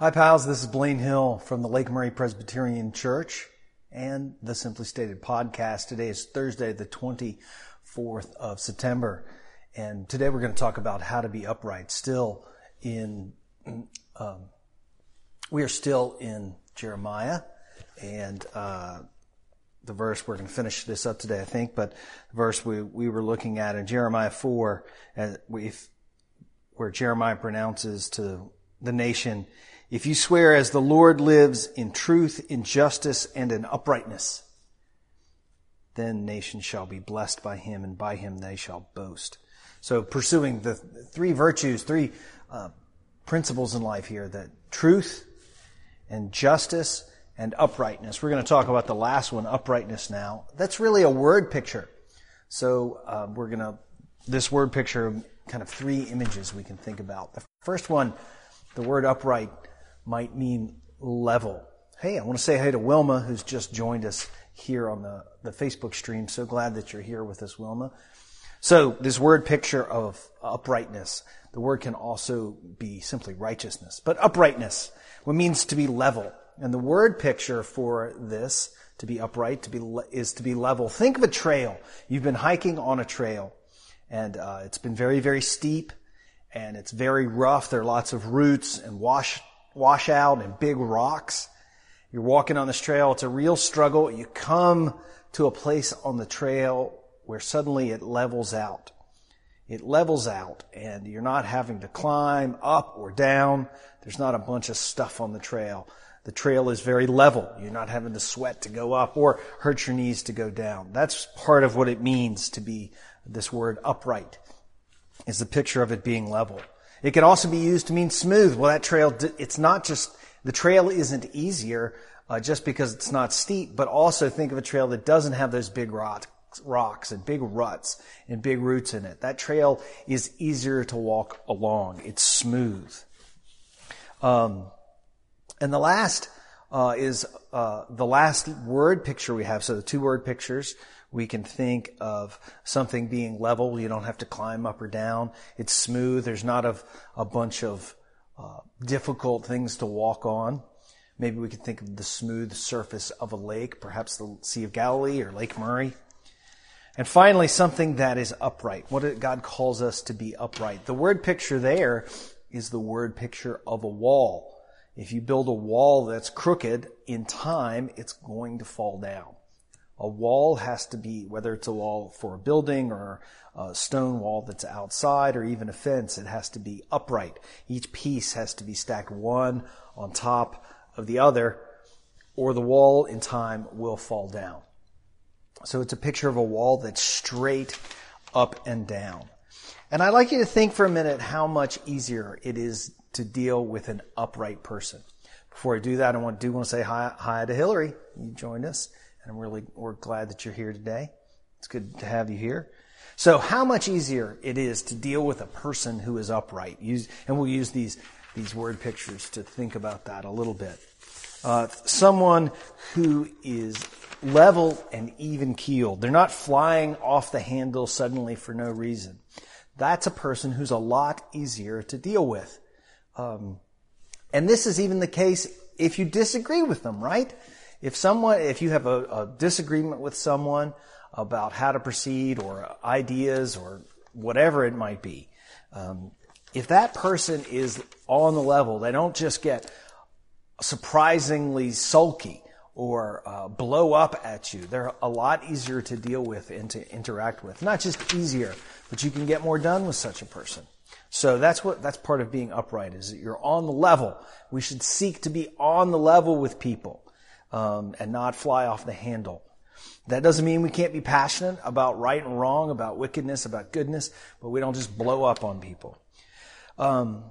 Hi, pals. This is Blaine Hill from the Lake Murray Presbyterian Church and the Simply Stated podcast. Today is Thursday, the 24th of September. And today we're going to talk about how to be upright. Still in, um, we are still in Jeremiah and, uh, the verse we're going to finish this up today, I think, but the verse we, we were looking at in Jeremiah 4, as we where Jeremiah pronounces to the nation, if you swear as the Lord lives in truth, in justice, and in uprightness, then nations shall be blessed by him, and by him they shall boast. So pursuing the three virtues, three uh, principles in life here, that truth and justice and uprightness. We're going to talk about the last one, uprightness now. That's really a word picture. So uh, we're going to, this word picture, kind of three images we can think about. The first one, the word upright might mean level. Hey, I want to say hey to Wilma, who's just joined us here on the, the Facebook stream. So glad that you're here with us, Wilma. So this word picture of uprightness, the word can also be simply righteousness, but uprightness, what means to be level. And the word picture for this, to be upright, to be, is to be level. Think of a trail. You've been hiking on a trail and, uh, it's been very, very steep and it's very rough. There are lots of roots and wash, washout and big rocks. You're walking on this trail. It's a real struggle. You come to a place on the trail where suddenly it levels out. It levels out and you're not having to climb up or down. There's not a bunch of stuff on the trail. The trail is very level. You're not having to sweat to go up or hurt your knees to go down. That's part of what it means to be this word upright is the picture of it being level. It can also be used to mean smooth. Well, that trail, it's not just, the trail isn't easier uh, just because it's not steep, but also think of a trail that doesn't have those big rocks, rocks and big ruts and big roots in it. That trail is easier to walk along. It's smooth. Um, and the last uh, is uh, the last word picture we have. So the two word pictures, we can think of something being level. You don't have to climb up or down. It's smooth. There's not a, a bunch of uh, difficult things to walk on. Maybe we could think of the smooth surface of a lake, perhaps the Sea of Galilee or Lake Murray. And finally, something that is upright. What God calls us to be upright. The word picture there is the word picture of a wall. If you build a wall that's crooked, in time, it's going to fall down. A wall has to be, whether it's a wall for a building or a stone wall that's outside or even a fence, it has to be upright. Each piece has to be stacked one on top of the other or the wall in time will fall down. So it's a picture of a wall that's straight up and down. And I'd like you to think for a minute how much easier it is to deal with an upright person. Before I do that, I want, do want to say hi, hi to Hillary. You joined us, and I'm really we're glad that you're here today. It's good to have you here. So, how much easier it is to deal with a person who is upright? Use, and we'll use these these word pictures to think about that a little bit. Uh, someone who is level and even keeled. They're not flying off the handle suddenly for no reason. That's a person who's a lot easier to deal with. Um, and this is even the case if you disagree with them, right? If someone, if you have a, a disagreement with someone about how to proceed or ideas or whatever it might be, um, if that person is on the level, they don't just get surprisingly sulky or uh, blow up at you. They're a lot easier to deal with and to interact with. Not just easier, but you can get more done with such a person. So that's what, that's part of being upright is that you're on the level. We should seek to be on the level with people, um, and not fly off the handle. That doesn't mean we can't be passionate about right and wrong, about wickedness, about goodness, but we don't just blow up on people. Um,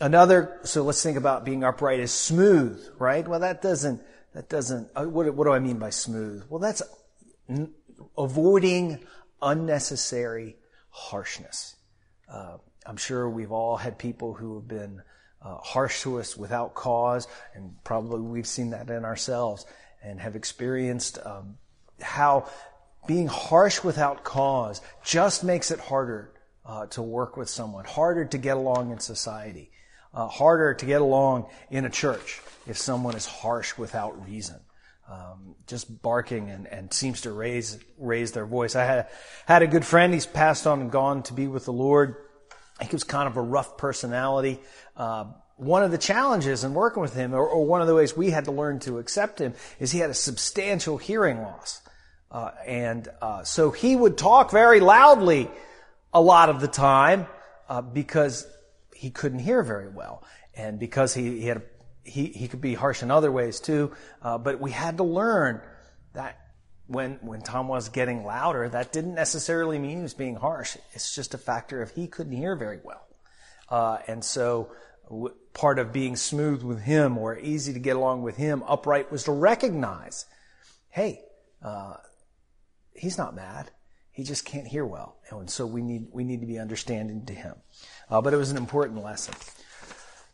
another, so let's think about being upright is smooth, right? Well, that doesn't, that doesn't, uh, what, what do I mean by smooth? Well, that's n- avoiding unnecessary harshness. Uh, I'm sure we've all had people who have been uh, harsh to us without cause, and probably we've seen that in ourselves and have experienced um, how being harsh without cause just makes it harder uh, to work with someone, harder to get along in society. uh, harder to get along in a church if someone is harsh without reason. Um, just barking and, and seems to raise raise their voice. I had had a good friend. He's passed on and gone to be with the Lord. He was kind of a rough personality. Uh, one of the challenges in working with him, or, or, one of the ways we had to learn to accept him, is he had a substantial hearing loss, uh, and uh, so he would talk very loudly a lot of the time uh, because he couldn't hear very well, and because he, he had a he, he could be harsh in other ways too, uh, but we had to learn that when, when Tom was getting louder, that didn't necessarily mean he was being harsh. It's just a factor of he couldn't hear very well. Uh, and so w- part of being smooth with him or easy to get along with him upright was to recognize, hey, uh, he's not mad. He just can't hear well. And so we need, we need to be understanding to him. Uh, but it was an important lesson.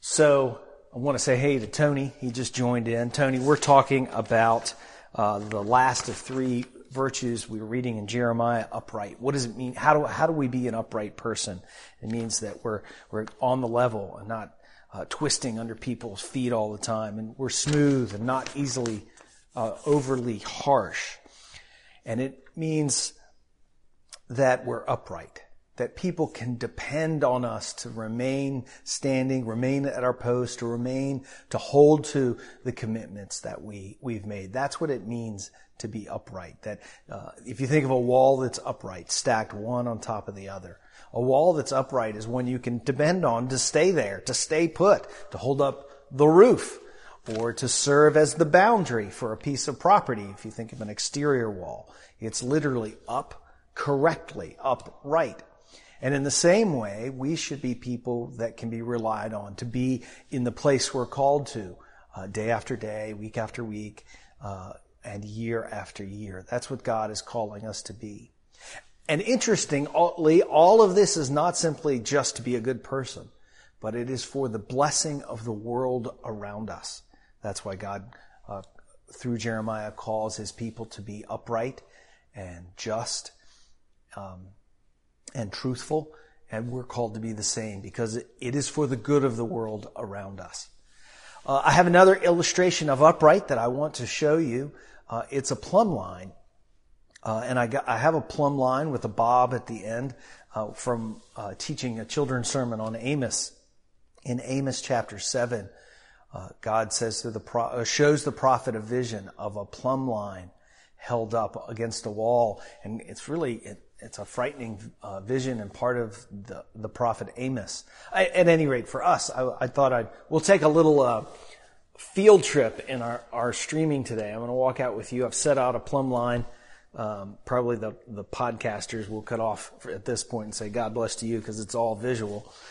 So I want to say hey to Tony. He just joined in. Tony, we're talking about uh, the last of three virtues we were reading in Jeremiah, upright. What does it mean? How do how do we be an upright person? It means that we're we're on the level and not uh, twisting under people's feet all the time, and we're smooth and not easily uh, overly harsh. And it means that we're upright that people can depend on us to remain standing, remain at our post, to remain, to hold to the commitments that we, we've made. That's what it means to be upright. That, uh, if you think of a wall that's upright, stacked one on top of the other, a wall that's upright is one you can depend on to stay there, to stay put, to hold up the roof, or to serve as the boundary for a piece of property. If you think of an exterior wall, it's literally up correctly, upright. And in the same way, we should be people that can be relied on to be in the place we're called to uh, day after day, week after week, uh, and year after year. That's what God is calling us to be. And interestingly, all of this is not simply just to be a good person, but it is for the blessing of the world around us. That's why God, uh, through Jeremiah, calls his people to be upright and just. Um, and truthful, and we're called to be the same because it is for the good of the world around us. Uh, I have another illustration of upright that I want to show you. Uh, it's a plumb line, uh, and I, got, I, have a plumb line with a bob at the end uh, from uh, teaching a children's sermon on Amos. In Amos chapter seven, uh, God says to the pro- shows the prophet a vision of a plumb line held up against a wall, and it's really it's a frightening uh, vision and part of the, the prophet Amos. I, at any rate, for us, I, I, thought I'd, we'll take a little, uh, field trip in our, our streaming today. I'm going to walk out with you. I've set out a plumb line. Um, probably the, the podcasters will cut off at this point and say, God bless to you because it's all visual.